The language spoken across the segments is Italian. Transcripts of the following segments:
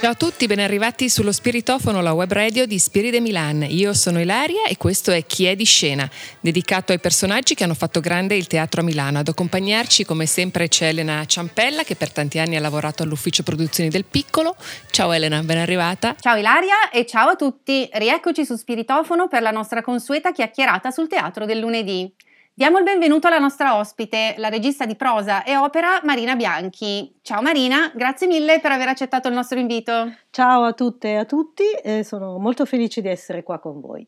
Ciao a tutti, ben arrivati sullo Spiritofono, la web radio di Spiri de Milan. Io sono Ilaria e questo è Chi è di scena, dedicato ai personaggi che hanno fatto grande il teatro a Milano. Ad accompagnarci, come sempre, c'è Elena Ciampella, che per tanti anni ha lavorato all'ufficio produzioni del Piccolo. Ciao Elena, ben arrivata. Ciao Ilaria e ciao a tutti. Rieccoci su Spiritofono per la nostra consueta chiacchierata sul teatro del lunedì. Diamo il benvenuto alla nostra ospite, la regista di prosa e opera Marina Bianchi. Ciao Marina, grazie mille per aver accettato il nostro invito. Ciao a tutte e a tutti, eh, sono molto felice di essere qua con voi.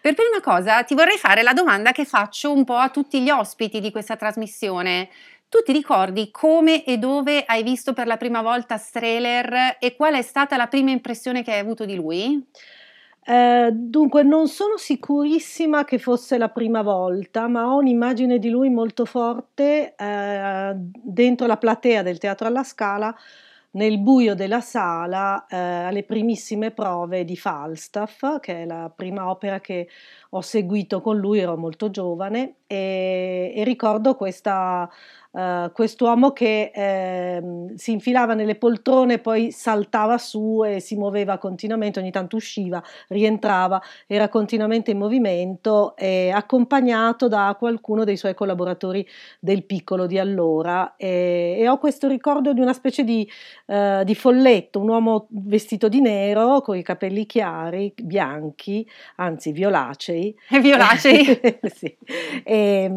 Per prima cosa ti vorrei fare la domanda che faccio un po' a tutti gli ospiti di questa trasmissione. Tu ti ricordi come e dove hai visto per la prima volta Strehler e qual è stata la prima impressione che hai avuto di lui? Eh, dunque, non sono sicurissima che fosse la prima volta, ma ho un'immagine di lui molto forte eh, dentro la platea del Teatro alla Scala, nel buio della sala, eh, alle primissime prove di Falstaff, che è la prima opera che ho seguito con lui, ero molto giovane, e, e ricordo questa uh, quest'uomo che eh, si infilava nelle poltrone, poi saltava su e si muoveva continuamente, ogni tanto usciva, rientrava, era continuamente in movimento, eh, accompagnato da qualcuno dei suoi collaboratori del piccolo di allora. E, e ho questo ricordo di una specie di, uh, di folletto, un uomo vestito di nero, con i capelli chiari, bianchi, anzi violacei. Violacei? sì. e,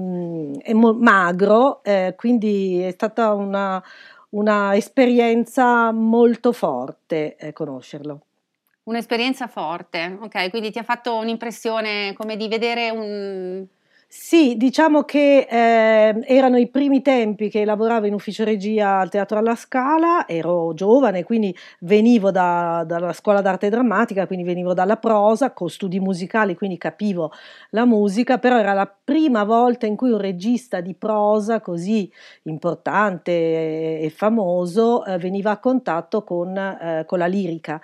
e, magro, eh, quindi è stata una, una esperienza molto forte eh, conoscerlo. Un'esperienza forte, ok, quindi ti ha fatto un'impressione come di vedere un, sì, diciamo che eh, erano i primi tempi che lavoravo in ufficio regia al Teatro alla Scala, ero giovane, quindi venivo da, dalla scuola d'arte drammatica, quindi venivo dalla prosa, con studi musicali, quindi capivo la musica, però era la prima volta in cui un regista di prosa così importante e, famoso eh, veniva a contatto con, eh, con la lirica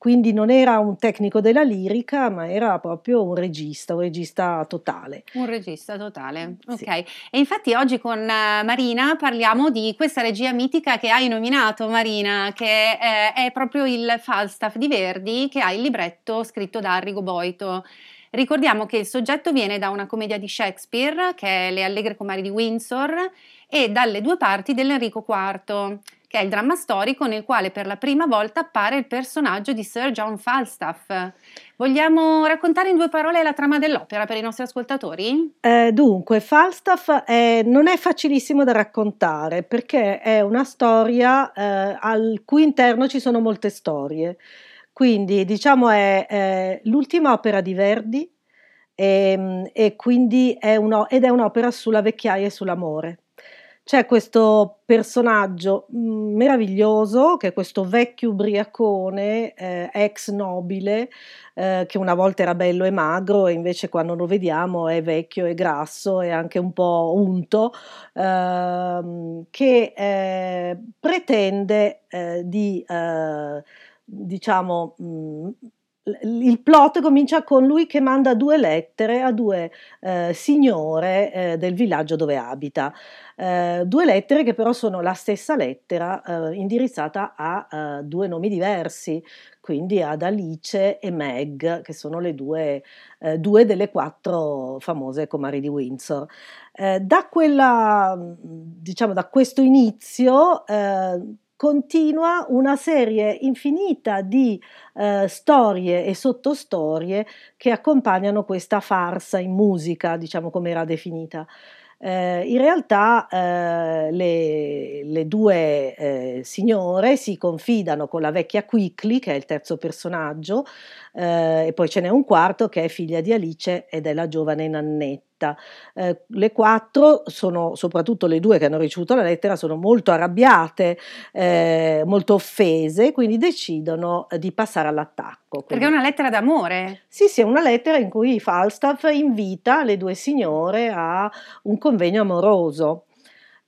quindi non era un tecnico della lirica, ma era proprio un regista, un regista totale. Un regista totale, ok. Sì. E infatti oggi con eh, Marina parliamo di questa regia mitica che hai nominato, Marina, che è, è proprio il Falstaff di Verdi, che ha il libretto scritto da Arrigo Boito. Ricordiamo che il soggetto viene da una commedia di Shakespeare, che è Le Allegre Comari di Windsor, e dalle due parti dell'Enrico IV che è il dramma storico nel quale per la prima volta appare il personaggio di Sir John Falstaff. Vogliamo raccontare in due parole la trama dell'opera per i nostri ascoltatori? Eh, dunque, Falstaff è, non è facilissimo da raccontare perché è una storia eh, al cui interno ci sono molte storie. Quindi, diciamo, è, è l'ultima opera di Verdi e, ehm, e quindi è uno, ed è un'opera sulla vecchiaia e sull'amore c'è questo personaggio mm, meraviglioso che è questo vecchio ubriacone, eh, ex nobile, eh, che una volta era bello e magro e invece quando lo vediamo è vecchio e grasso e anche un po' unto, ehm, che eh, pretende eh, di, eh, diciamo, mh, mm, il plot comincia con lui che manda due lettere a due eh, signore eh, del villaggio dove abita. Eh, due lettere che però sono la stessa lettera eh, indirizzata a uh, due nomi diversi, quindi ad Alice e Meg, che sono le due, eh, due delle quattro famose comari di Windsor. Eh, da, quella, diciamo, da questo inizio continua una serie infinita di eh, storie e sottostorie che accompagnano questa farsa in musica, diciamo come era definita. Eh, in realtà eh, le, le, due eh, signore si confidano con la vecchia Quickly, che è il terzo personaggio, eh, e poi ce n'è un quarto che è figlia di Alice ed è la giovane Nannetta lettera. Eh, le quattro sono, soprattutto le due che hanno ricevuto la lettera, sono molto arrabbiate, eh, molto offese, quindi decidono di passare all'attacco. Perché è una lettera d'amore? Sì, sì, è una lettera in cui Falstaff invita le due signore a un convegno amoroso.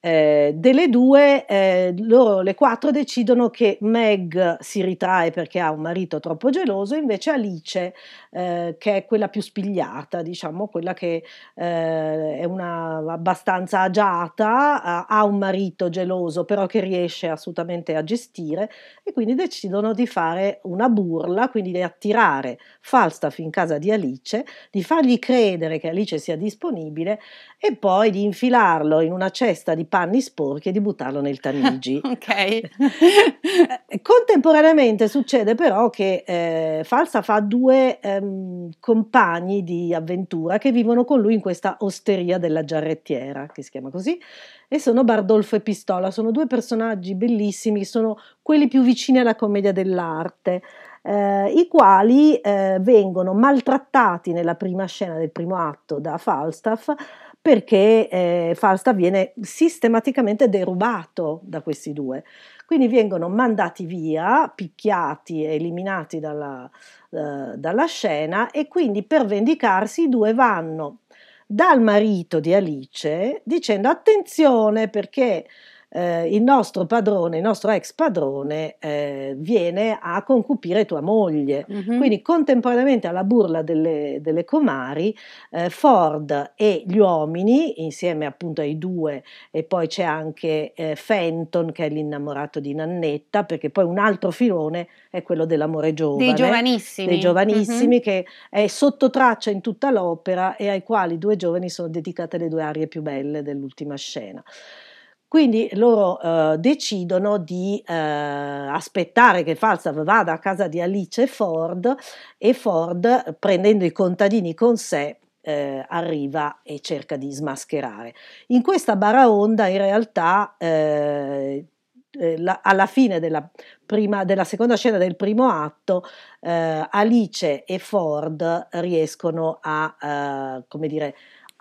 Eh, delle due, eh, loro le quattro decidono che Meg si ritrae perché ha un marito troppo geloso, invece Alice, eh, che è quella più spigliata, diciamo, quella che eh, è una abbastanza agiata, ha un marito geloso, però che riesce assolutamente a gestire, e quindi decidono di fare una burla, quindi di attirare Falstaff in casa di Alice, di fargli credere che Alice sia disponibile e poi di infilarlo in una cesta di panni sporchi e di buttarlo nel Tamigi. ok. Eh, contemporaneamente succede però che eh, Falsa fa due ehm, compagni di avventura che vivono con lui in questa osteria della giarrettiera, che si chiama così, e sono Bardolfo e Pistola. Sono due personaggi bellissimi, sono quelli più vicini alla commedia dell'arte. Eh, i quali eh, vengono maltrattati nella prima scena del primo atto da Falstaff perché eh, Falstaff viene sistematicamente derubato da questi due. Quindi vengono mandati via, picchiati e eliminati dalla, uh, dalla scena e quindi per vendicarsi i due vanno dal marito di Alice dicendo attenzione perché eh, il nostro padrone, il nostro ex padrone eh, viene a concupire tua moglie. Mm-hmm. Quindi contemporaneamente alla burla delle, delle comari, eh, Ford e gli uomini, insieme appunto ai due, e poi c'è anche eh, Fenton che è l'innamorato di Nannetta, perché poi un altro filone è quello dell'amore giovane. Dei giovanissimi. Dei giovanissimi mm-hmm. che è sotto traccia in tutta l'opera e ai quali due giovani sono dedicate le due arie più belle dell'ultima scena. Quindi loro eh, decidono di eh, aspettare che Falstaff vada a casa di Alice Ford e Ford, prendendo i contadini con sé, eh, arriva e cerca di smascherare. In questa baraonda in realtà eh, eh, la, alla fine della, prima, della, seconda scena del primo atto eh, Alice e Ford riescono a, eh, come dire,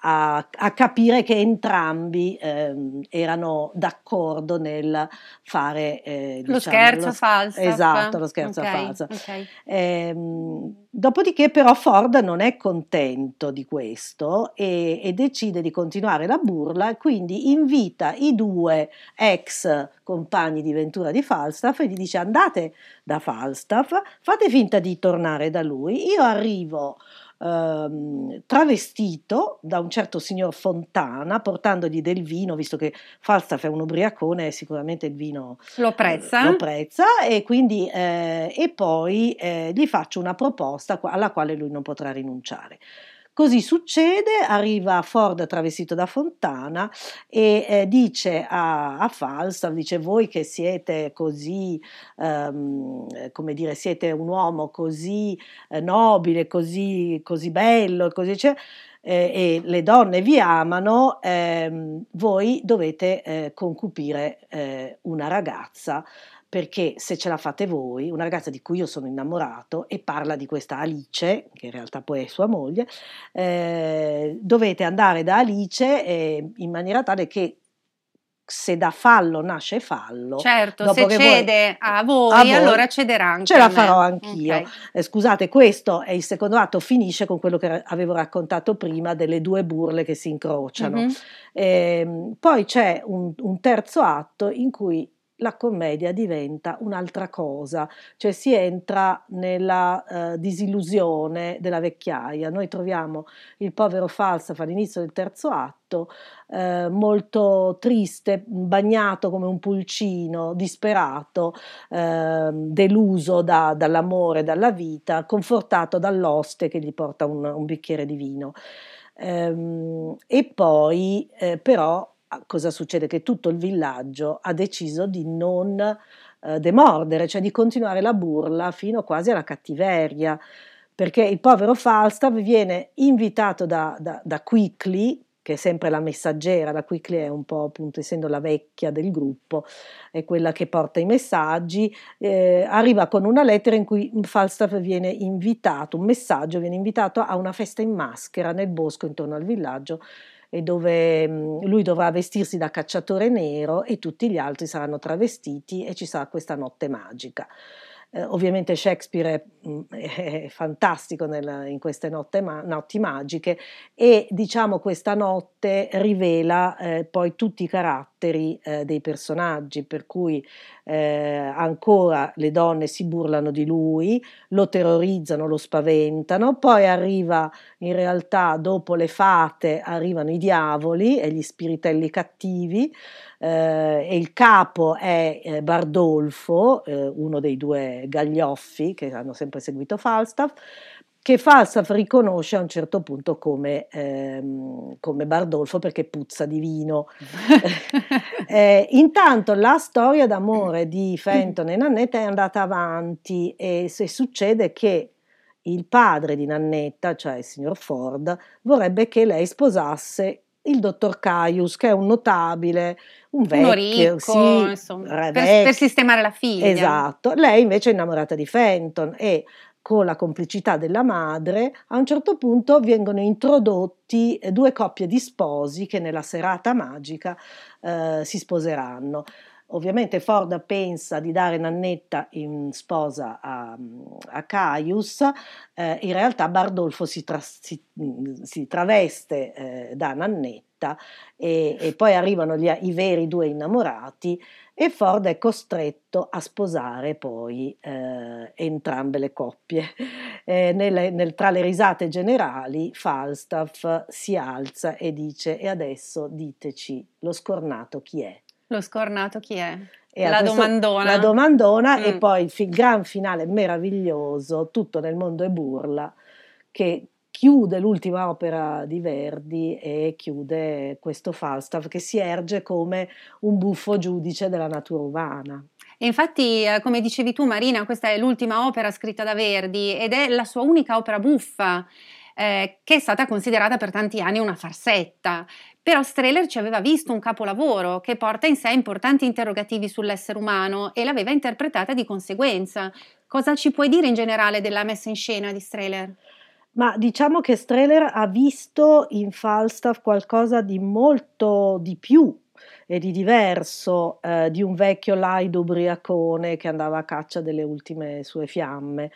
a, a capire che entrambi ehm, erano d'accordo nel fare eh, diciamo, lo scherzo lo, falso. Esatto, lo scherzo okay, falso. Okay. Ehm, dopodiché però Ford non è contento di questo e, e decide di continuare la burla e quindi invita i due ex compagni di Ventura di Falstaff e gli dice andate da Falstaff, fate finta di tornare da lui, io arrivo ehm, travestito da un certo signor Fontana portandogli del vino, visto che Falstaff è un ubriacone sicuramente il vino lo prezza, lo prezza e quindi eh, e poi eh, gli faccio una proposta alla quale lui non potrà rinunciare. Così succede, arriva Ford travestito da Fontana e eh, dice a, a, Falstaff, dice voi che siete così, um, come dire, siete un uomo così eh, nobile, così, così bello, così cioè, eh, e le donne vi amano, ehm, voi dovete eh, concupire eh, una ragazza perché se ce la fate voi, una ragazza di cui io sono innamorato e parla di questa Alice, che in realtà poi è sua moglie, eh, dovete andare da Alice eh, in maniera tale che se da fallo nasce fallo. Certo, se cede voi, a, voi, a voi, allora cederà anche Ce la farò anch'io. Okay. Eh, scusate, questo è il secondo atto, finisce con quello che avevo raccontato prima delle due burle che si incrociano. Mm-hmm. Eh, poi c'è un, un terzo atto in cui la commedia diventa un'altra cosa, cioè si entra nella uh, disillusione della vecchiaia. Noi troviamo il povero Falstaff all'inizio del terzo atto, eh, molto triste, bagnato come un pulcino, disperato, eh, deluso da, dall'amore, dalla vita, confortato dall'oste che gli porta un, un bicchiere di vino. Ehm, e poi eh, però cosa succede? Che tutto il villaggio ha deciso di non eh, demordere, cioè di continuare la burla fino quasi alla cattiveria, perché il povero Falstaff viene invitato da, da, da Quickly, che è sempre la messaggera, la Quickly è un po' appunto essendo la vecchia del gruppo, è quella che porta i messaggi, eh, arriva con una lettera in cui Falstaff viene invitato, un messaggio viene invitato a una festa in maschera nel bosco intorno al villaggio dove mhmm, lui dovrà vestirsi da cacciatore nero e tutti gli altri saranno travestiti e ci sarà questa notte magica. Eh, ovviamente Shakespeare è, mm, è fantastico nel, in queste notte, ma, notti magiche e diciamo questa notte rivela eh, poi tutti i caratteri eh, dei personaggi, per cui eh, ancora le donne si burlano di lui, lo terrorizzano, lo spaventano, poi arriva in realtà dopo le fate arrivano i diavoli e gli spiritelli cattivi eh, e il capo è eh, Bardolfo, eh, uno dei due gaglioffi che hanno sempre seguito Falstaff, che Falstaff riconosce a un certo punto come, ehm, come Bardolfo perché puzza di vino. eh, intanto la storia d'amore di Fenton e Nannetta è andata avanti e se succede che il padre di Nannetta, cioè il signor Ford, vorrebbe che lei sposasse il dottor Caius, che è un notabile, un vecchio, ricco, sì, insomma, per, per, sistemare la figlia. Esatto, lei invece è innamorata di Fenton e con la complicità della madre, a un certo punto vengono introdotti due coppie di sposi che nella serata magica eh, si sposeranno. Ovviamente Ford pensa di dare Nannetta in sposa a, a Caius, eh, in realtà Bardolfo si, tra, si, si traveste eh, da Nannetta e, e, poi arrivano gli, i veri due innamorati e Ford è costretto a sposare poi eh, entrambe le coppie. Eh, nelle, nel, tra le risate generali Falstaff si alza e dice e adesso diteci lo scornato chi è. Lo scornato chi è? E la questo, domandona. La domandona mm. e poi il fi- gran finale meraviglioso, tutto nel mondo è burla, che chiude l'ultima opera di Verdi e chiude questo Falstaff che si erge come un buffo giudice della natura umana. E infatti, eh, come dicevi tu Marina, questa è l'ultima opera scritta da Verdi ed è la sua unica opera buffa. Eh, che è stata considerata per tanti anni una farsetta. Però Strehler ci aveva visto un capolavoro che porta in sé importanti interrogativi sull'essere umano e l'aveva interpretata di conseguenza. Cosa ci puoi dire in generale della messa in scena di Strehler? Ma diciamo che Strehler ha visto in Falstaff qualcosa di molto di più e di diverso eh, di un vecchio laido ubriacone che andava a caccia delle ultime sue fiamme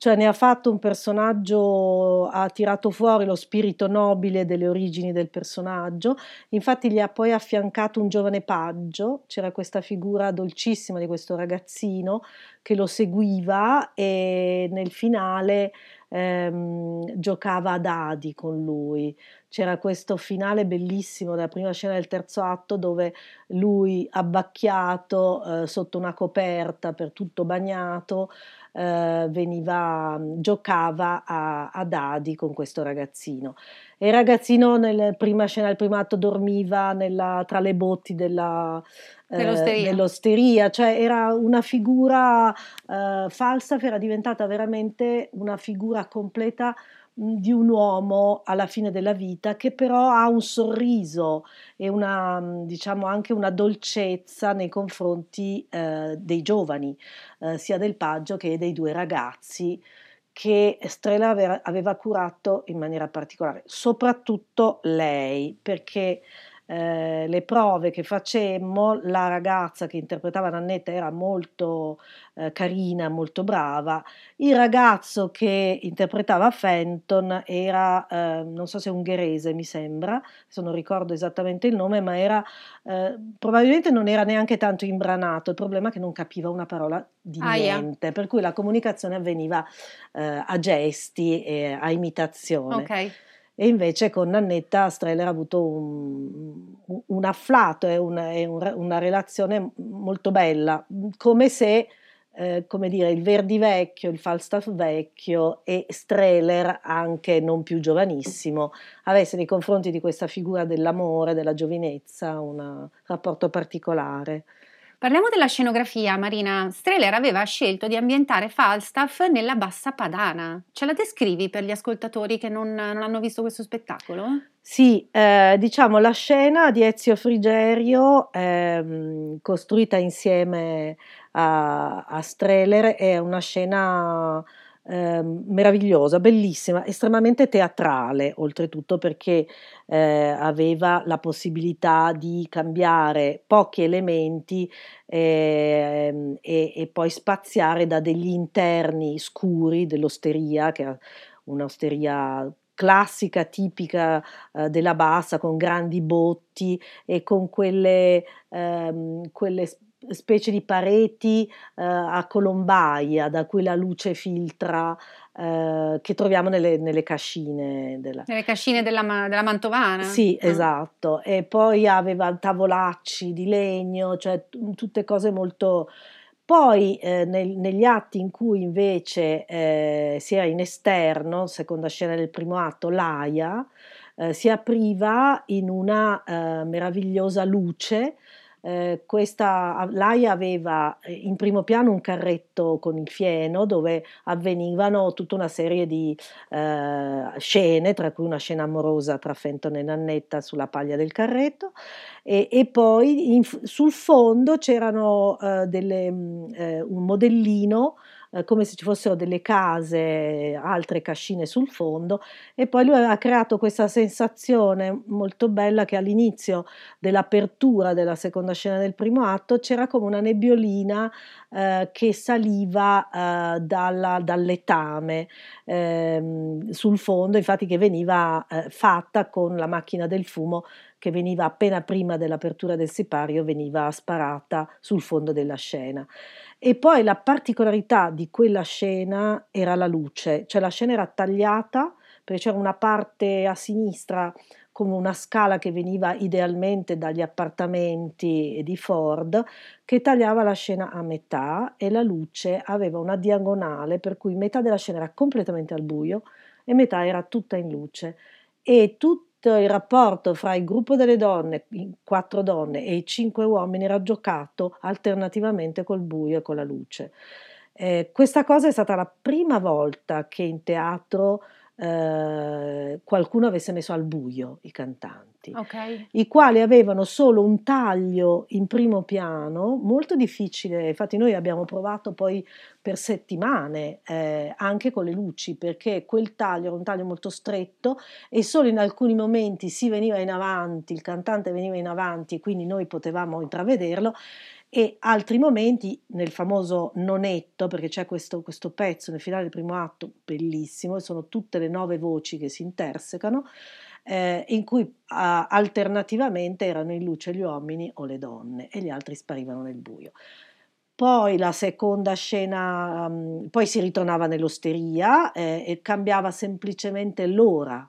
cioè ne ha fatto un personaggio, ha tirato fuori lo spirito nobile delle origini del personaggio, infatti gli ha poi affiancato un giovane paggio, c'era questa figura dolcissima di questo ragazzino che lo seguiva e nel finale ehm, giocava a dadi con lui. C'era questo finale bellissimo della prima scena del terzo atto dove lui abbacchiato eh, sotto una coperta per tutto bagnato eh, veniva, giocava a, a, dadi con questo ragazzino. E il ragazzino nella prima scena del primo atto dormiva nella, tra le botti della, eh, dell'osteria. dell'osteria. cioè era una figura eh, Falstaff era diventata veramente una figura completa di un uomo alla fine della vita che però ha un sorriso e una, diciamo anche una dolcezza nei confronti eh, dei giovani, eh, sia del paggio che dei due ragazzi che Strela aveva, aveva curato in maniera particolare, soprattutto lei, perché eh, le prove che facemmo, la ragazza che interpretava Nannetta era molto eh, carina, molto brava, il ragazzo che interpretava Fenton era, eh, non so se ungherese mi sembra, adesso non ricordo esattamente il nome, ma era, eh, probabilmente non era neanche tanto imbranato, il problema è che non capiva una parola di Ah, yeah. niente, per cui la comunicazione avveniva eh, a gesti e a imitazione. Ok. E invece con Nannetta Streller ha avuto un, un afflato e una, un- una relazione molto bella, come se, eh, come dire, il Verdi vecchio, il Falstaff vecchio e Streller, anche non più giovanissimo, avesse nei confronti di questa figura dell'amore, della giovinezza, un rapporto particolare. Parliamo della scenografia, Marina. Streller aveva scelto di ambientare Falstaff nella Bassa Padana. Ce la descrivi per gli ascoltatori che non, non hanno visto questo spettacolo? Sì, eh, diciamo la scena di Ezio Frigerio, ehm, costruita insieme a, a Streller, è una scena ehm, meravigliosa, bellissima, estremamente teatrale, oltretutto perché eh, aveva la possibilità di cambiare pochi elementi ehm, e, e poi spaziare da degli interni scuri dell'osteria, che è un'osteria classica, tipica eh, della bassa, con grandi botti e con quelle, ehm, quelle specie di pareti eh, a colombaia da cui la luce filtra, eh, che troviamo nelle, nelle cascine della, Nelle cascine della, della Mantovana? sì, Ah. esatto. E poi aveva tavolacci di legno, cioè t- tutte cose molto... Poi eh, nel- negli atti in cui invece eh, si era in esterno, seconda scena del primo atto, l'Aia, eh, si apriva in una meravigliosa luce. Eh, questa, l'Aia aveva eh, in primo piano un carretto con il fieno dove avvenivano tutta una serie di eh, scene, tra cui una scena amorosa tra Fenton e Nannetta sulla paglia del carretto, e, e poi in- sul fondo c'erano eh, delle, mh, eh, un modellino eh, come se ci fossero delle case, altre cascine sul fondo e poi lui aveva creato questa sensazione molto bella che all'inizio dell'apertura della seconda scena del primo atto c'era come una nebbiolina eh, che saliva eh, dalla- dal letame ehm, sul fondo, infatti che veniva eh, fatta con la macchina del fumo che veniva appena prima dell'apertura del sipario, veniva sparata sul fondo della scena. E poi la particolarità di quella scena era la luce, cioè la scena era tagliata perché c'era una parte a sinistra come una scala che veniva idealmente dagli appartamenti di Ford, che tagliava la scena a metà e la luce aveva una diagonale per cui metà della scena era completamente al buio e metà era tutta in luce. E tutto il rapporto fra il gruppo delle donne, quattro donne e i cinque uomini era giocato alternativamente col buio e con la luce. Eh, questa cosa è stata la prima volta che in teatro eh, qualcuno avesse messo al buio i cantanti, Ok. i quali avevano solo un taglio in primo piano, molto difficile, infatti noi abbiamo provato poi per settimane eh, anche con le luci, perché quel taglio era un taglio molto stretto e solo in alcuni momenti si veniva in avanti, il cantante veniva in avanti e quindi noi potevamo intravederlo e altri momenti nel famoso nonetto, perché c'è questo, questo pezzo nel finale del primo atto bellissimo, e sono tutte le nove voci che si intersecano, eh, in cui ah, alternativamente erano in luce gli uomini o le donne e gli altri sparivano nel buio. Poi la seconda scena, mm, poi si ritornava nell'osteria eh, e cambiava semplicemente l'ora,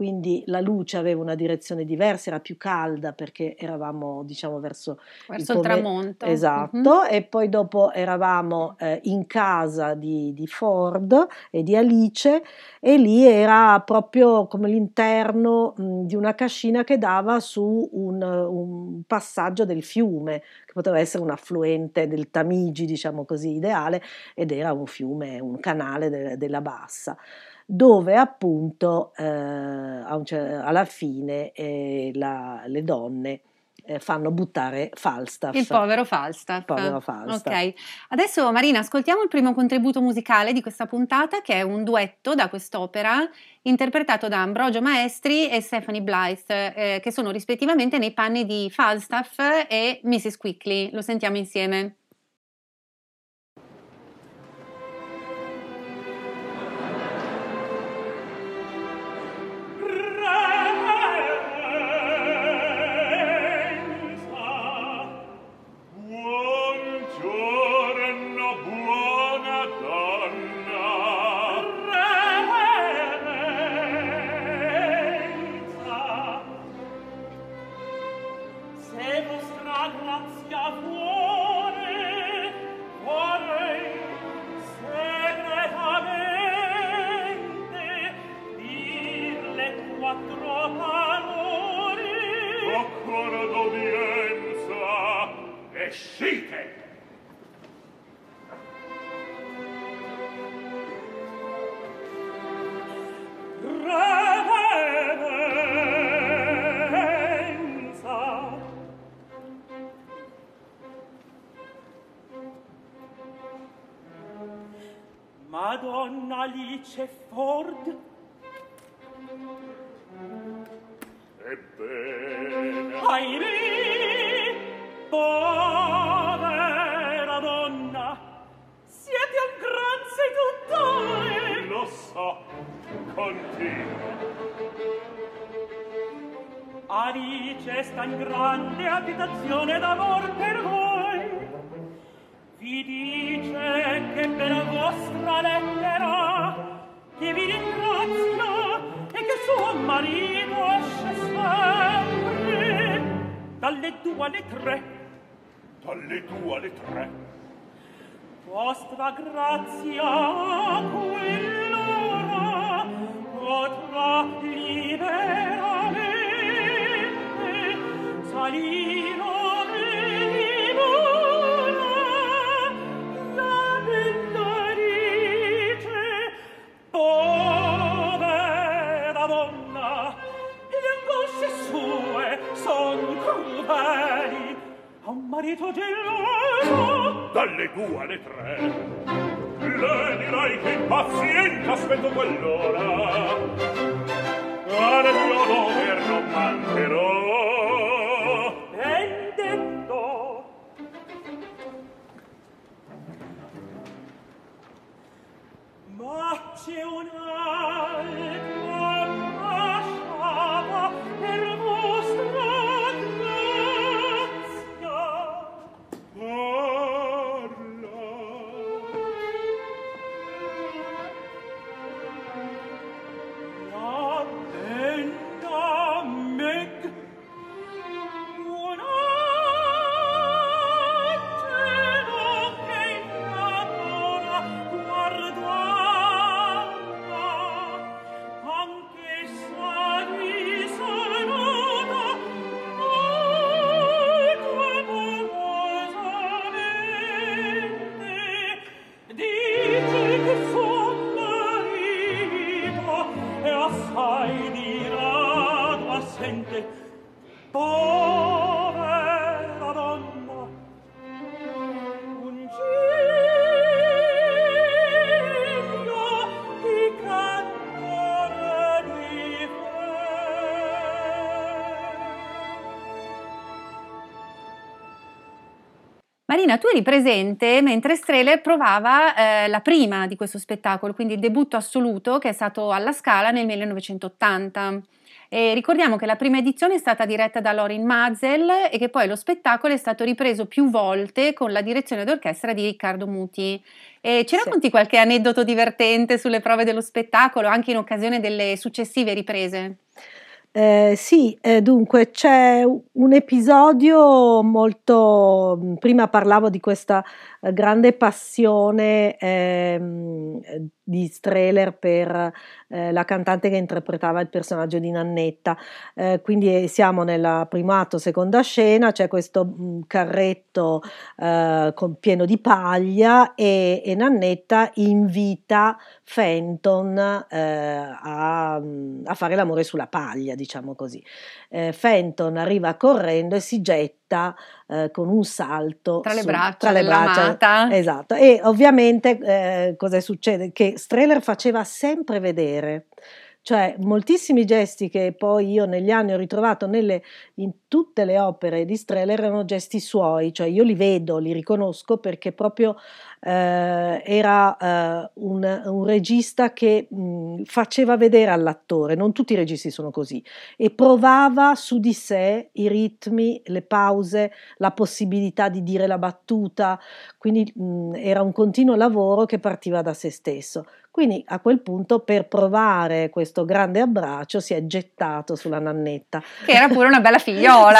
quindi la luce aveva una direzione diversa, era più calda perché eravamo diciamo verso Verso il pome- tramonto. Esatto, e poi dopo eravamo eh, in casa di, di Ford e di Alice e lì era proprio come l'interno mh, di una cascina che dava su un, un passaggio del fiume, che poteva essere un affluente del Tamigi, diciamo così, ideale, ed era un fiume, un canale de- della bassa dove appunto eh, alla fine eh, la- le donne eh, fanno buttare Falstaff. Il povero Falstaff. Il povero Falstaff. Ok, adesso Marina ascoltiamo il primo contributo musicale di questa puntata che è un duetto da quest'opera interpretato da Ambrogio Maestri e Stephanie Blythe eh, che sono rispettivamente nei panni di Falstaff e Mrs. Quickly. Lo sentiamo insieme. Alice dalle due alle tre. Dalle due alle tre. Vostra grazia quell'ora potrà liberamente salire marito geloso dalle due alle tre. Le dirai che impaziente aspetto quell'ora. Al mio dover non mancherò. Ben detto. Ma c'è un'altra Marina, tu eri presente mentre Strehler provava eh, la prima di questo spettacolo, quindi il debutto assoluto che è stato alla Scala nel 1980. E ricordiamo che la prima edizione è stata diretta da Lorin Mazel e che poi lo spettacolo è stato ripreso più volte con la direzione d'orchestra di Riccardo Muti. E ci racconti sì. qualche aneddoto divertente sulle prove dello spettacolo, anche in occasione delle successive riprese? Eh, sì, eh, dunque c'è un episodio molto, mm, prima parlavo di questa eh, grande passione ehm, di Strehler per eh, la cantante che interpretava il personaggio di Nannetta, eh, quindi siamo nel primo atto, seconda scena, c'è questo mh, mm, carretto con, pieno di paglia e, e Nannetta invita Fenton a, mm, a fare l'amore sulla paglia diciamo così. Eh, Fenton arriva correndo e si getta eh, con un salto Tra le su- braccia tra le braccia. Esatto, e ovviamente eh, cosa succede? Che Strehler faceva sempre vedere, cioè moltissimi gesti che poi io negli anni ho ritrovato nelle, in tutte le opere di Strehler erano gesti suoi, cioè io li vedo, li riconosco perché proprio eh, era eh, un, un regista che mh, faceva vedere all'attore, non tutti i registi sono così, e provava su di sé i ritmi, le pause, la possibilità di dire la battuta, quindi mh, era un continuo lavoro che partiva da se stesso. Quindi a quel punto per provare questo grande abbraccio si è gettato sulla nannetta. Che era pure una bella figliola.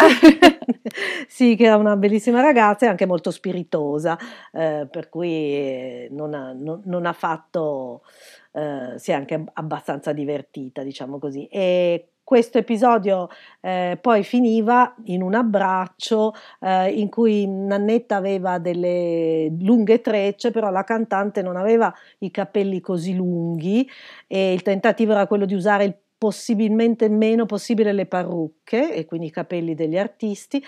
sì, che era una bellissima ragazza e anche molto spiritosa, eh, per cui eh, non ha, non- non ha fatto, eh, si è anche abbastanza divertita, diciamo così. E questo episodio eh, poi finiva in un abbraccio eh, in cui Nannetta aveva delle lunghe trecce, però la cantante non aveva i capelli così lunghi e il tentativo era quello di usare il possibilmente meno possibile le parrucche e quindi i capelli degli artisti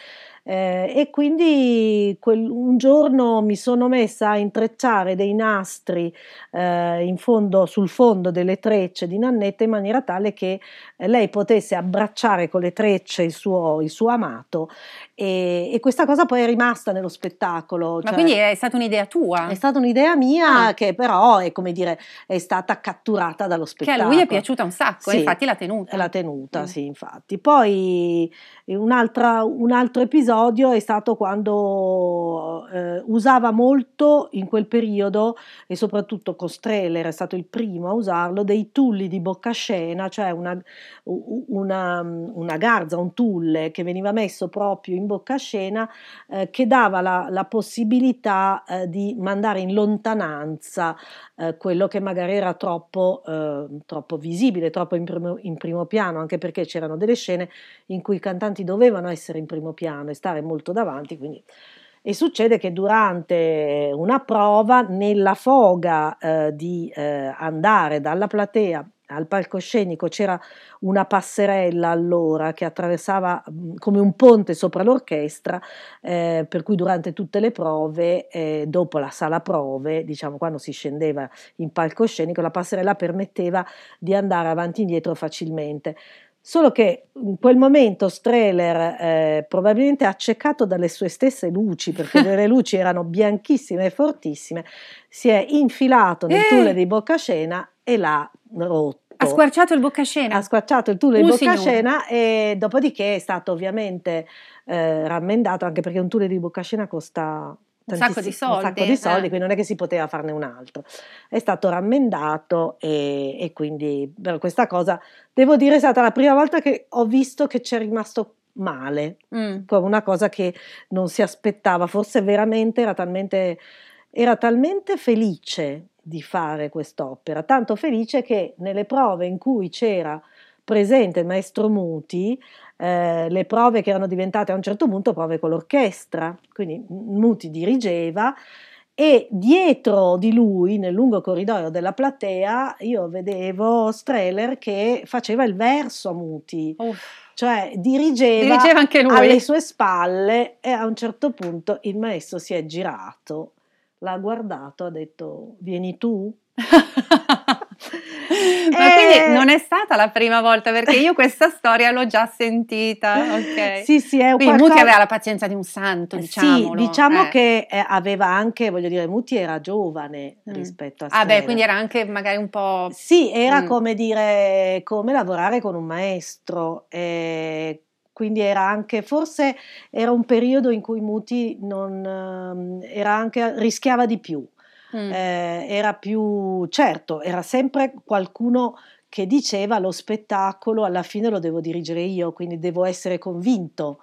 eh, e quindi quel- un giorno mi sono messa a intrecciare dei nastri eh, in fondo, sul fondo delle trecce di Nannetta in maniera tale che eh, lei potesse abbracciare con le trecce il suo, il suo amato e, e questa cosa poi è rimasta nello spettacolo. Ma cioè- quindi è stata un'idea tua? è stata un'idea mia Ah. che però è come dire è stata catturata dallo Che a spettacolo. lui è piaciuta un sacco, Sì. infatti l'ha tenuta. L'ha tenuta, Mm. sì, infatti. Poi un'altra- un altro episodio è stato quando eh, usava molto in quel periodo, e soprattutto Costreller è stato il primo a usarlo, dei tulli di boccascena, cioè una, una, una garza, un tulle che veniva messo proprio in boccascena eh, che dava la, la possibilità eh, di mandare in lontananza eh, quello che magari era troppo, eh, troppo visibile, troppo in primo, in primo piano, anche perché c'erano delle scene in cui i cantanti dovevano essere in primo piano stare molto davanti, quindi e succede che durante una prova, nella foga eh, di eh, andare dalla platea al palcoscenico, c'era una passerella allora che attraversava mh, come un ponte sopra l'orchestra, eh, per cui durante tutte le prove, eh, dopo la sala prove, diciamo quando si scendeva in palcoscenico, la passerella permetteva di andare avanti e indietro facilmente. Solo che in quel momento Strehler, eh, probabilmente accecato dalle sue stesse luci, perché le luci erano bianchissime e fortissime, si è infilato nel Eh! tulle di Boccascena e l'ha rotto. Ha squarciato il boccascena. Ha squarciato il tulle di Boccascena e dopodiché è stato ovviamente eh, rammendato, anche perché un tulle di Boccascena costa Un sacco di un sacco soldi, di soldi, eh. quindi non è che si poteva farne un altro. È stato rammendato e, e quindi per questa cosa, devo dire, è stata la prima volta che ho visto che c'è rimasto male, Mm. come una cosa che non si aspettava, forse veramente era talmente, era talmente felice di fare quest'opera, tanto felice che nelle prove in cui c'era presente il maestro Muti, eh, le prove che erano diventate a un certo punto prove con l'orchestra, quindi Muti dirigeva e dietro di lui, nel lungo corridoio della platea, io vedevo Strehler che faceva il verso a Muti, Uff. cioè dirigeva, Dirigeva anche lui. alle sue spalle e a un certo punto il maestro si è girato, l'ha guardato, ha detto vieni tu? Eh. quindi non è stata la prima volta perché io questa storia l'ho già sentita, ok? Sì, sì, è un Quindi qualcosa- Muti aveva la pazienza di un santo, diciamolo. Sì, diciamo eh. che eh, aveva anche, voglio dire, Muti era giovane Mm. rispetto a Ah beh, quindi era anche magari un po'... Sì, era Mm. come dire, come lavorare con un maestro, eh, quindi era anche, forse era un periodo in cui Muti non, ehm, era anche, rischiava di più, Mm. eh, era più, certo, era sempre qualcuno che diceva lo spettacolo alla fine lo devo dirigere io, quindi devo essere convinto.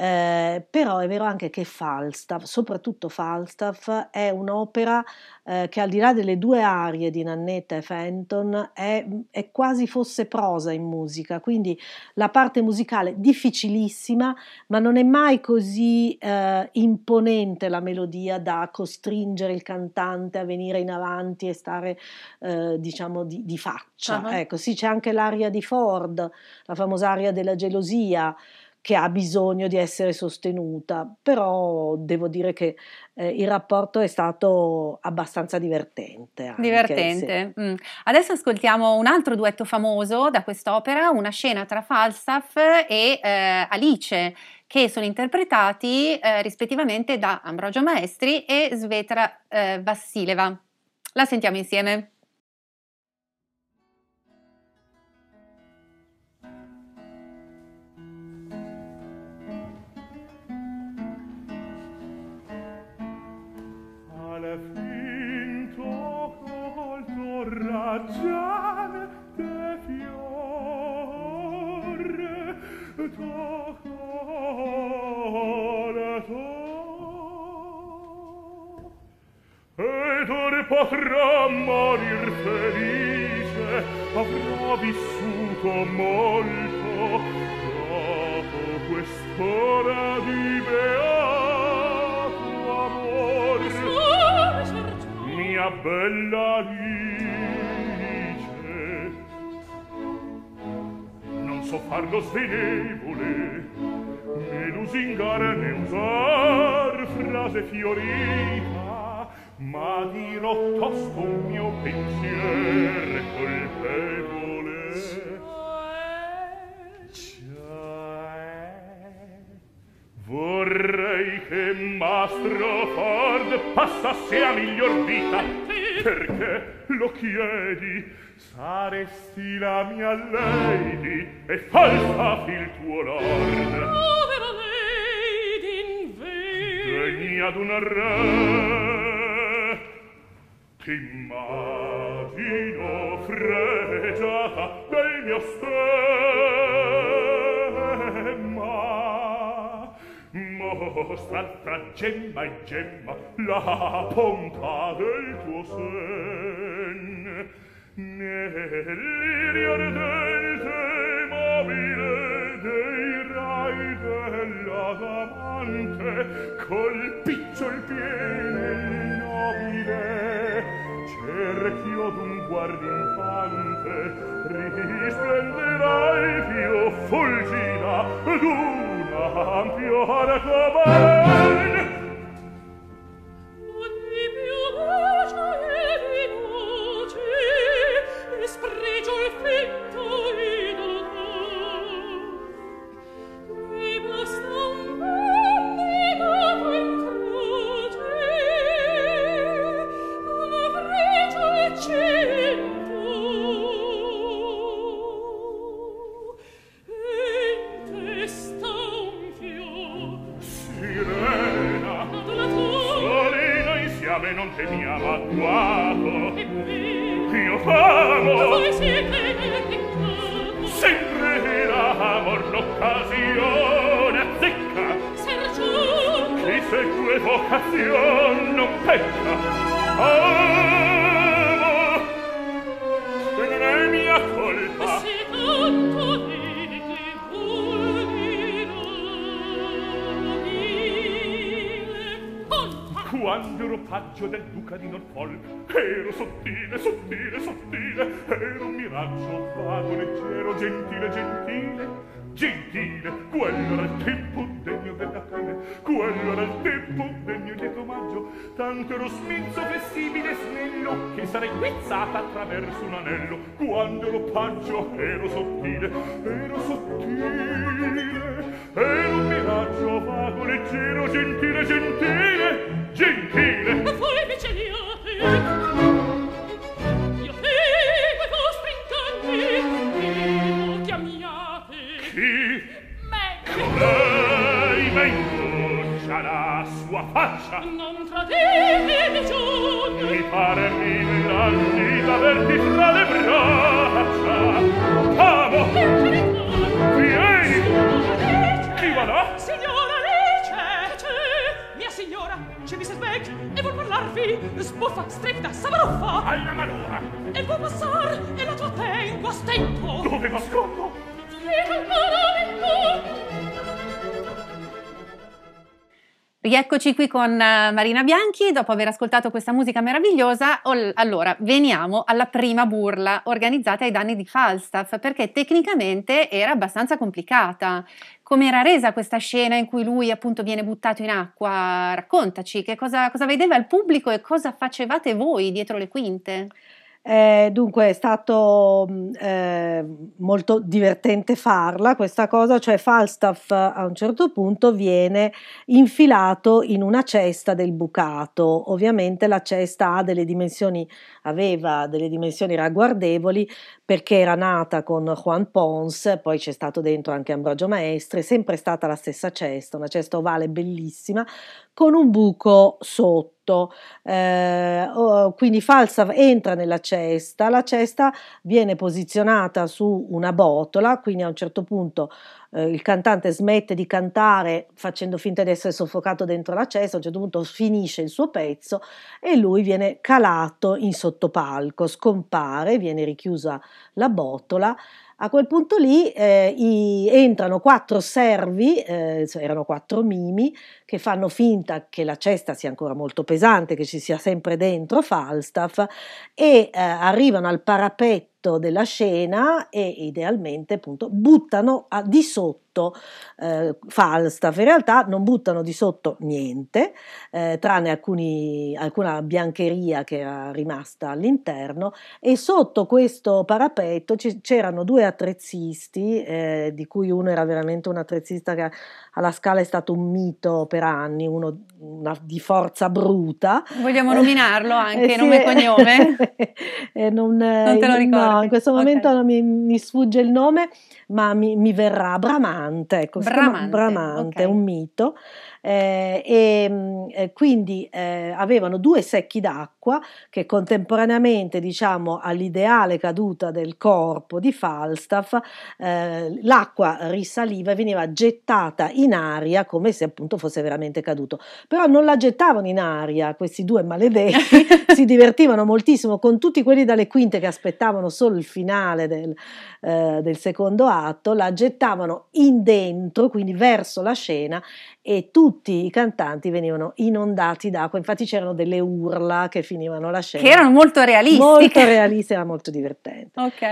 Eh, però è vero anche che Falstaff, soprattutto Falstaff, è un'opera eh, che al di là delle due arie di Nannetta e Fenton è, è, quasi fosse prosa in musica, quindi la parte musicale difficilissima, ma non è mai così eh, imponente la melodia da costringere il cantante a venire in avanti e stare eh, diciamo di, di faccia. Uh-huh. Ecco, sì, c'è anche l'aria di Ford, la famosa aria della gelosia che ha bisogno di essere sostenuta, però devo dire che eh, il rapporto è stato abbastanza divertente. Anche, divertente. Sì. Mm. Adesso ascoltiamo un altro duetto famoso da quest'opera, una scena tra Falstaff e eh, Alice, che sono interpretati eh, rispettivamente da Ambrogio Maestri e Svetra eh, Vassileva. La sentiamo insieme. potrà morir felice avrà vissuto molto dopo quest'ora di beato amor mia bella Alice non so farlo svenevole né lusingare né usar frase fiorita ma dirò tosto un mio pensier colpevole cioè, cioè vorrei che mastro Ford passasse a miglior vita perché lo chiedi saresti la mia lady e falsa il tuo lord. Povera lady in vero veni ad un re Immagino fregia del mio stemma. Mostra tra gemma e gemma la pompa del tuo sen. Nell'irio ardente mobile dei rai dell'adamante col picciol pieno nobile cerchio d'un guardinfante risplenderai più fulgida d'un ampio arcobaleno miraggio del duca di Norfolk. Ero sottile, sottile, sottile ero un miraggio vago, leggero, gentile, gentile. Gentile quello era il tempo degno della cane quello era il tempo degno di omaggio. Tanto ero smizzo, flessibile, snello che sarei guizzata attraverso un anello. Quando ero paggio ero sottile ero sottile ero un miraggio vago, leggero, gentile, gentile gentile. E voi mi celiate io seguo i vostri incanti e chiamiate? Chi? me. Lei me incrocia la sua faccia. Non tradimi giorni. Mi pare mille anni d'averti fra le braccia. Fa stretta sabruffa Alla malora! E può passar e la tua tengo a stento Dove? Dietro il paravento Rieccoci qui con eh, Marina Bianchi, dopo aver ascoltato questa musica meravigliosa. Allora, veniamo alla prima burla organizzata ai danni di Falstaff, perché tecnicamente era abbastanza complicata. Come era resa questa scena in cui lui appunto viene buttato in acqua? Raccontaci, che cosa, cosa vedeva il pubblico e cosa facevate voi dietro le quinte? Eh, dunque è stato mh, eh, molto divertente farla questa cosa, cioè Falstaff a un certo punto viene infilato in una cesta del bucato. Ovviamente la cesta delle aveva delle dimensioni ragguardevoli perché era nata con Juan Pons, poi c'è stato dentro anche Ambrogio Maestri, è sempre stata la stessa cesta, una cesta ovale bellissima con un buco sotto. Eh, quindi Falstaff entra nella cesta, la cesta viene posizionata su una botola, quindi a un certo punto eh, il cantante smette di cantare facendo finta di essere soffocato dentro la cesta, a un certo punto finisce il suo pezzo e lui viene calato in sottopalco, scompare, viene richiusa la botola. A quel punto lì eh, i, entrano quattro servi, eh, erano quattro mimi, che fanno finta che la cesta sia ancora molto pesante, che ci sia sempre dentro Falstaff, e eh, arrivano al parapetto della scena e idealmente appunto buttano a, di sotto eh, Falstaff. In realtà non buttano di sotto niente, eh, tranne alcuni, alcuna biancheria che era rimasta all'interno e sotto questo parapetto c- c'erano due attrezzisti, eh, di cui uno era veramente un attrezzista che alla Scala è stato un mito per anni, uno una, di forza bruta. Vogliamo nominarlo anche, Eh, sì, nome e cognome? eh, non, Non te lo eh, ricordi? No, in questo momento non mi, mi sfugge il nome, ma mi, mi verrà Bramante. Ecco, Bramante, Bramante, ok. un mito. Eh, e mh, eh, quindi eh, avevano due secchi d'acqua che contemporaneamente diciamo all'ideale caduta del corpo di Falstaff eh, l'acqua risaliva e veniva gettata in aria come se appunto fosse veramente caduto. Però non la gettavano in aria questi due maledetti. Si divertivano moltissimo con tutti quelli dalle quinte che aspettavano solo il finale del, eh, del secondo atto la gettavano in dentro quindi verso la scena e tutti i cantanti venivano inondati d'acqua, infatti c'erano delle urla che finivano la scena. che erano molto realistiche. molto realistiche, era molto divertente. Ok.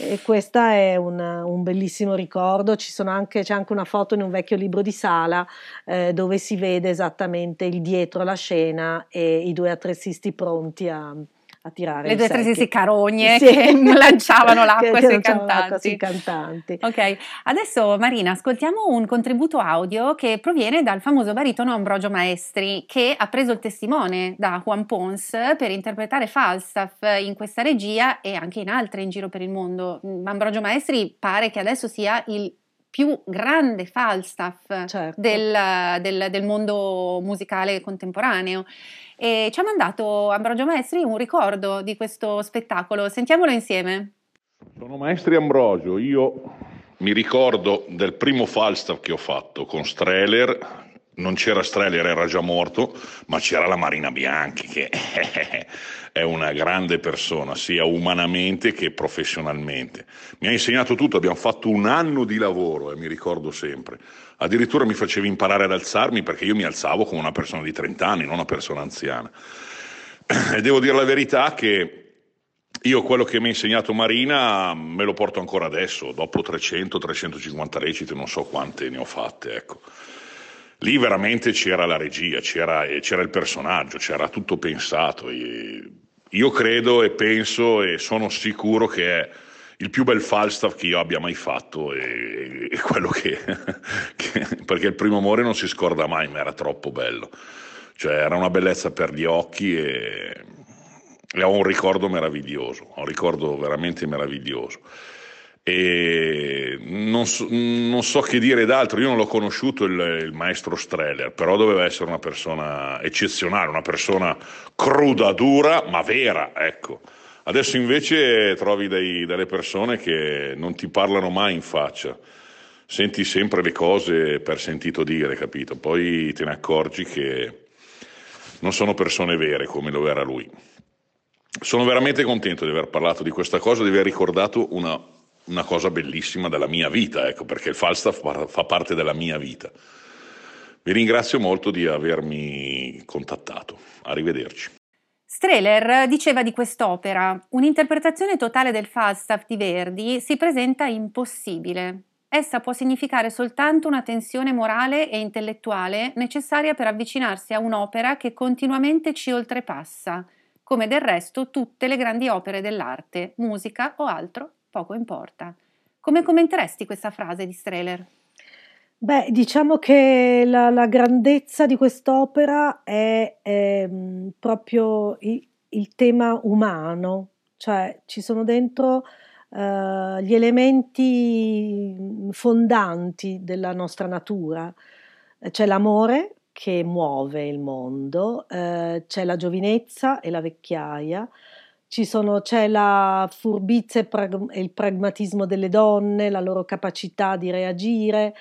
E questo è un, un bellissimo ricordo. Ci sono anche, c'è anche una foto in un vecchio libro di sala eh, dove si vede esattamente il dietro la scena e i due attrezzisti pronti a, a tirare. Le due trasisi carogne Sì. che lanciavano l'acqua Che sui lanciavano l'acqua cantanti. sui cantanti. Ok, adesso Marina ascoltiamo un contributo audio che proviene dal famoso baritono Ambrogio Maestri che ha preso il testimone da Juan Pons per interpretare Falstaff in questa regia e anche in altre in giro per il mondo. Mm, Ambrogio Maestri pare che adesso sia il più grande Falstaff Certo. del, del- del mondo musicale contemporaneo. E ci ha mandato Ambrogio Maestri un ricordo di questo spettacolo. Sentiamolo insieme. Sono Maestri Ambrogio, io mi ricordo del primo Falstaff che ho fatto con Streller, non c'era Streller, era già morto, ma c'era la Marina Bianchi che è una grande persona, sia umanamente che professionalmente. Mi ha insegnato tutto, abbiamo fatto un anno di lavoro e mi ricordo sempre. Addirittura mi facevi imparare ad alzarmi perché io mi alzavo come una persona di 30 anni, non una persona anziana. E devo dire la verità che io quello che mi ha insegnato Marina me lo porto ancora adesso, dopo 300-350 recite, non so quante ne ho fatte, ecco. Lì veramente c'era la regia, c'era, e c'era il personaggio, c'era tutto pensato. Io credo e penso e sono sicuro che è il più bel Falstaff che io abbia mai fatto e, e quello che, che- perché il primo amore non si scorda mai, ma era troppo bello. Cioè era una bellezza per gli occhi e, e ho un ricordo meraviglioso, ho un ricordo veramente meraviglioso. E non so, non so che dire d'altro, io non l'ho conosciuto il, il maestro Streller, però doveva essere una persona eccezionale, una persona cruda, dura, ma vera, ecco. Adesso invece trovi dei- delle persone che non ti parlano mai in faccia, senti sempre le cose per sentito dire, capito? Poi te ne accorgi che non sono persone vere come lo era lui. Sono veramente contento di aver parlato di questa cosa, di aver ricordato una, una cosa bellissima della mia vita, ecco, perché il Falstaff fa parte della mia vita. Vi ringrazio molto di avermi contattato. Arrivederci. Strehler diceva di quest'opera: un'interpretazione totale del Falstaff di Verdi si presenta impossibile. Essa può significare soltanto una tensione morale e intellettuale necessaria per avvicinarsi a un'opera che continuamente ci oltrepassa, come del resto tutte le grandi opere dell'arte, musica o altro, poco importa. Come commenteresti questa frase di Strehler? Beh, diciamo che la, la grandezza di quest'opera è, è ehm, proprio il, il, tema umano, cioè ci sono dentro uh, gli elementi fondanti della nostra natura. C'è l'amore, che muove il mondo, eh, c'è la giovinezza e la vecchiaia, sono, c'è la furbizia e, il pragmatismo delle donne, la loro capacità di reagire,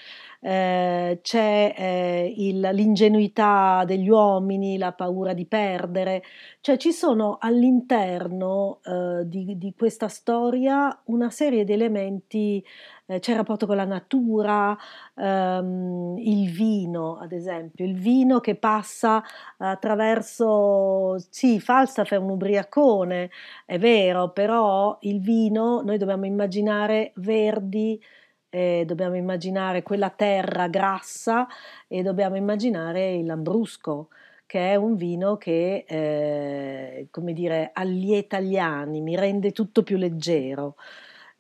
eh, c'è eh, il, l'ingenuità degli uomini, la paura di perdere, cioè ci sono all'interno eh, di, di, questa storia una serie di elementi, eh, c'è il rapporto con la natura, ehm, il vino ad esempio, il vino che passa attraverso, sì, Falstaff è un ubriacone, è vero, però il vino noi dobbiamo immaginare verdi, eh, dobbiamo immaginare quella terra grassa e dobbiamo immaginare il Lambrusco, che è un vino che, eh, come dire, allieta gli animi, rende tutto più leggero.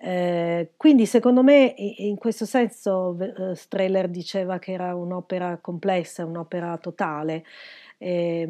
Eh, quindi secondo me in questo senso eh, Streller diceva che era un'opera complessa, un'opera totale. Eh,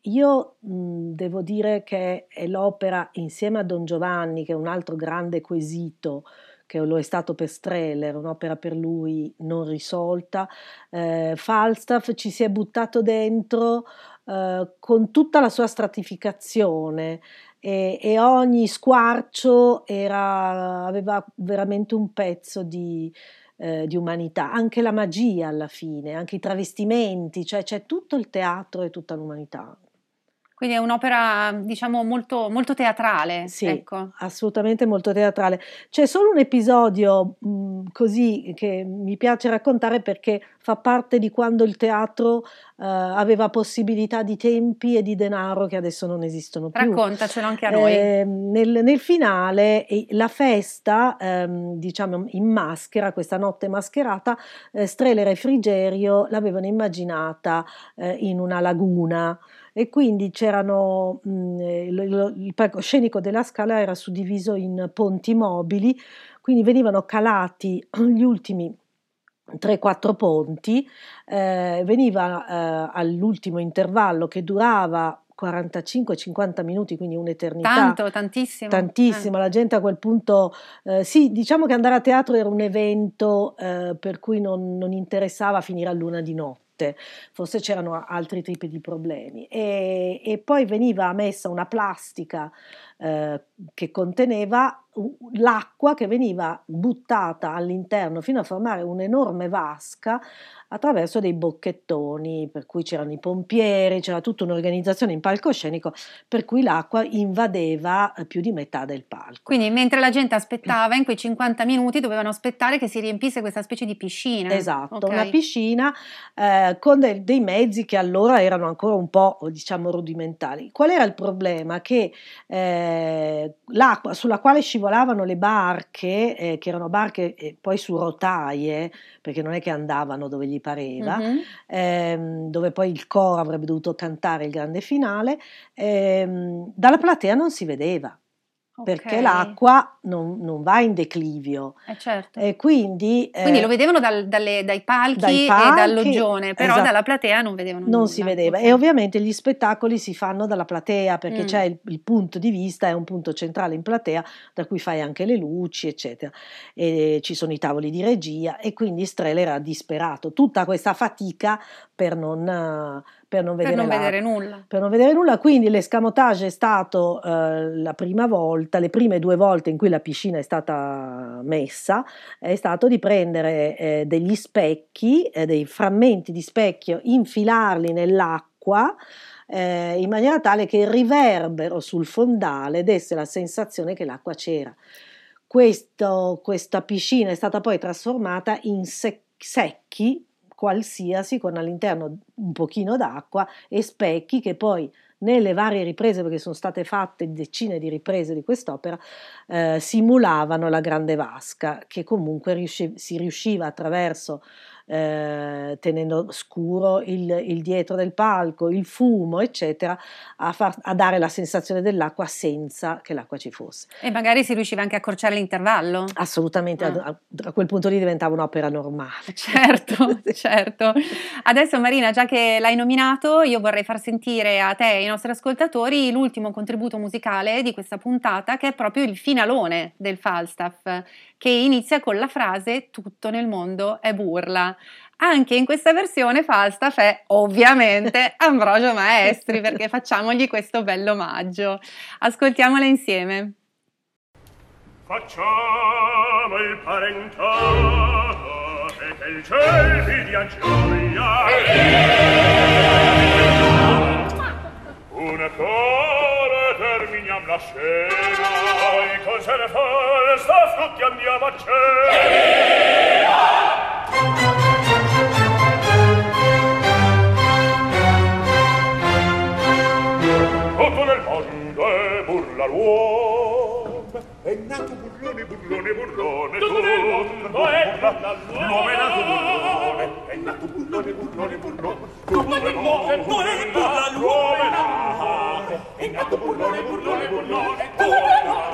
io mh, devo dire che è l'opera insieme a Don Giovanni, che è un altro grande quesito che lo è stato per Streller, un'opera per lui non risolta. Eh, Falstaff ci si è buttato dentro eh, con tutta la sua stratificazione e, e ogni squarcio era, aveva veramente un pezzo di, eh, di umanità, anche la magia alla fine, anche i travestimenti, cioè c'è tutto il teatro e tutta l'umanità. Quindi è un'opera, diciamo, molto, molto teatrale. Sì, ecco. assolutamente molto teatrale. C'è solo un episodio mh, così che mi piace raccontare perché fa parte di quando il teatro uh, aveva possibilità di tempi e di denaro che adesso non esistono più. Raccontacelo anche a noi. Eh, nel, nel, finale, la festa, ehm, diciamo in maschera, questa notte mascherata, eh, Streller e Frigerio l'avevano immaginata eh, in una laguna e quindi c'erano mh, mm, il, il palcoscenico della scala era suddiviso in ponti mobili, quindi venivano calati gli ultimi 3-4 ponti, eh, veniva eh, all'ultimo intervallo che durava 45-50 minuti, quindi un'eternità. Tanto, tantissimo. Tantissimo, eh. la gente a quel punto, eh, sì, diciamo che andare a teatro era un evento eh, per cui non, non interessava finire a luna di notte tutte, forse c'erano altri tipi di problemi. E, e poi veniva messa una plastica eh, che conteneva l'acqua che veniva buttata all'interno fino a formare un'enorme vasca attraverso dei bocchettoni, per cui c'erano i pompieri, c'era tutta un'organizzazione in palcoscenico, per cui l'acqua invadeva eh, più di metà del palco. Quindi mentre la gente aspettava, in quei 50 minuti dovevano aspettare che si riempisse questa specie di piscina. Esatto, okay. una piscina eh, con de- dei mezzi che allora erano ancora un po' diciamo rudimentali. Qual era il problema? Che eh, l'acqua sulla quale scivolavano le barche, eh, che erano barche eh, poi su rotaie, perché non è che andavano dove gli pareva, mm-hmm. ehm, dove poi il coro avrebbe dovuto cantare il grande finale, ehm, dalla platea non si vedeva perché l'acqua non, non, va in declivio. Eh certo. E quindi, quindi eh, lo vedevano dal, dalle, dai, palchi dai, palchi e dall'oggione, però esatto, dalla platea non vedevano Non nulla. si vedeva. E ovviamente gli spettacoli si fanno dalla platea perché mm. c'è il, il, punto di vista, è un punto centrale in platea, da cui fai anche le luci, eccetera. E ci sono i tavoli di regia e quindi Streller era disperato. Tutta questa fatica per non per non, vedere, per non vedere, nulla. Per non vedere nulla, quindi l'escamotage è stato eh, la prima volta, le prime due volte in cui la piscina è stata messa, è stato di prendere eh, degli specchi, eh, dei frammenti di specchio, infilarli nell'acqua acqua eh, in maniera tale che il riverbero sul fondale desse la sensazione che l'acqua c'era. Questo, questa piscina è stata poi trasformata in sec- secchi qualsiasi con all'interno un pochino d'acqua e specchi che poi nelle varie riprese, perché sono state fatte decine di riprese di quest'opera, eh, simulavano la grande vasca, che comunque riusci- si riusciva attraverso eh, tenendo scuro il, il, dietro del palco, il fumo, eccetera, a, far, a, dare la sensazione dell'acqua senza che l'acqua ci fosse. E magari si riusciva anche a accorciare l'intervallo? Assolutamente, ah. a, a, quel punto lì diventava un'opera normale. Certo, certo. Adesso Marina, già che l'hai nominato, io vorrei far sentire a te e ai nostri ascoltatori l'ultimo contributo musicale di questa puntata, che è proprio il finalone del Falstaff che inizia con la frase tutto nel mondo è burla. Anche in questa versione Falstaff è ovviamente Ambrogio Maestri perché facciamogli questo bello omaggio. Ascoltiamola insieme. Facciamo il parentato e che il ciel vi dia gioia. Una cosa la scena Poi con se ne fa sta frutti andiamo a cena Evviva! Tutto nel mondo è burla l'uomo È nato burlone, burlone, burlone, tutto nel mondo è L'uomo è nato burlone, è nato burlone, burlone, burlone, tutto nel mondo è burlone, l'uomo è nato burlone, è nato burlone, burlone, burlone, tutto nel mondo.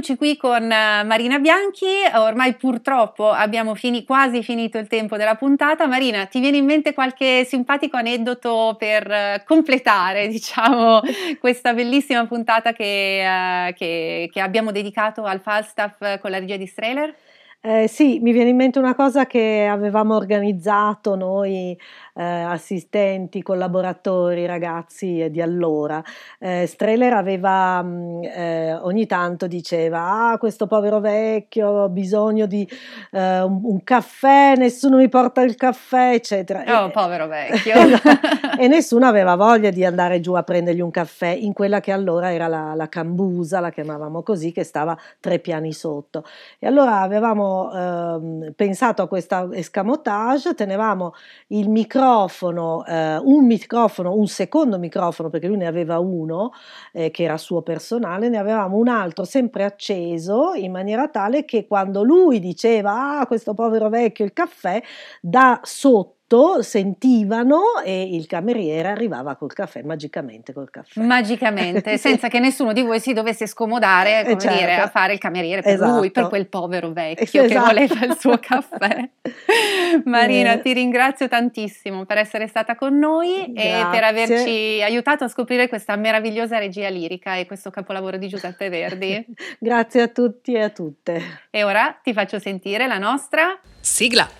Rieccoci qui con eh, Marina Bianchi, ormai purtroppo abbiamo fini, quasi finito il tempo della puntata. Marina, ti viene in mente qualche simpatico aneddoto per eh, completare, diciamo, questa bellissima puntata che, uh, che, che abbiamo dedicato al Falstaff con la regia di Strehler? Eh, sì, mi viene in mente una cosa che avevamo organizzato noi eh, assistenti, collaboratori, ragazzi eh, di allora. Eh, Streller aveva mh, eh, ogni tanto diceva: Ah, questo povero vecchio ha bisogno di eh, un, un caffè, nessuno mi porta il caffè, eccetera. Oh, E- povero vecchio. e nessuno aveva voglia di andare giù a prendergli un caffè in quella che allora era la, la cambusa, la chiamavamo così, che stava tre piani sotto. E allora avevamo ehm, pensato a questa escamotage, tenevamo il microfono, eh, un microfono, un secondo microfono, perché lui ne aveva uno eh, che era suo personale, ne avevamo un altro sempre acceso in maniera tale che quando lui diceva ah questo povero vecchio il caffè, da sotto sentivano e il cameriere arrivava col caffè, magicamente col caffè. Magicamente, senza che nessuno di voi si dovesse scomodare Eh, come certo. dire, a fare il cameriere per Esatto. lui, per quel povero vecchio che Esatto. voleva il suo caffè. Marina, Eh. ti ringrazio tantissimo per essere stata con noi e per Grazie. averci aiutato a scoprire questa meravigliosa regia lirica e questo capolavoro di Giuseppe Verdi. Grazie a tutti e a tutte. E ora ti faccio sentire la nostra Sigla.